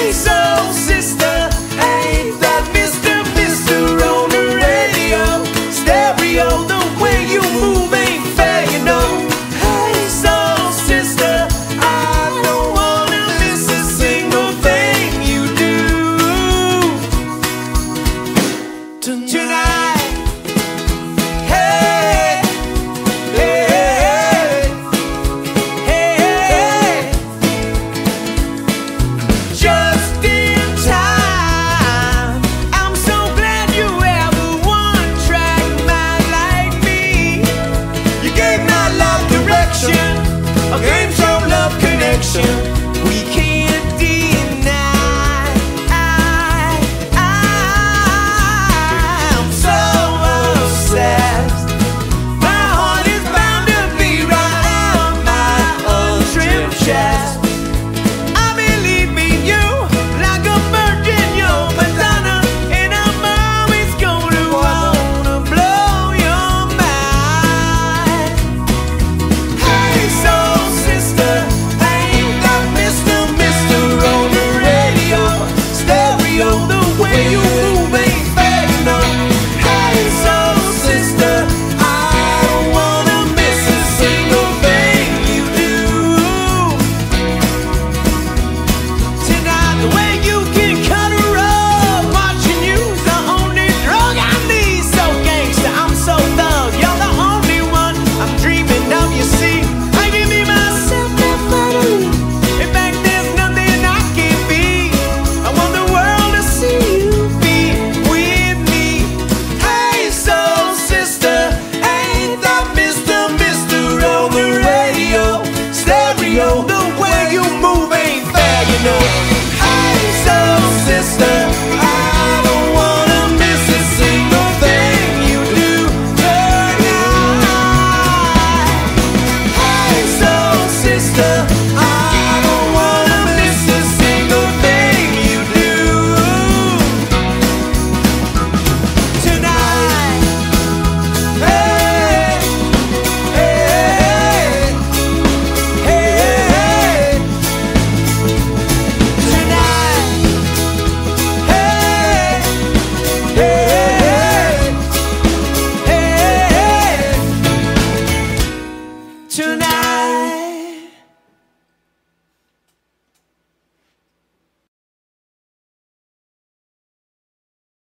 Jesus.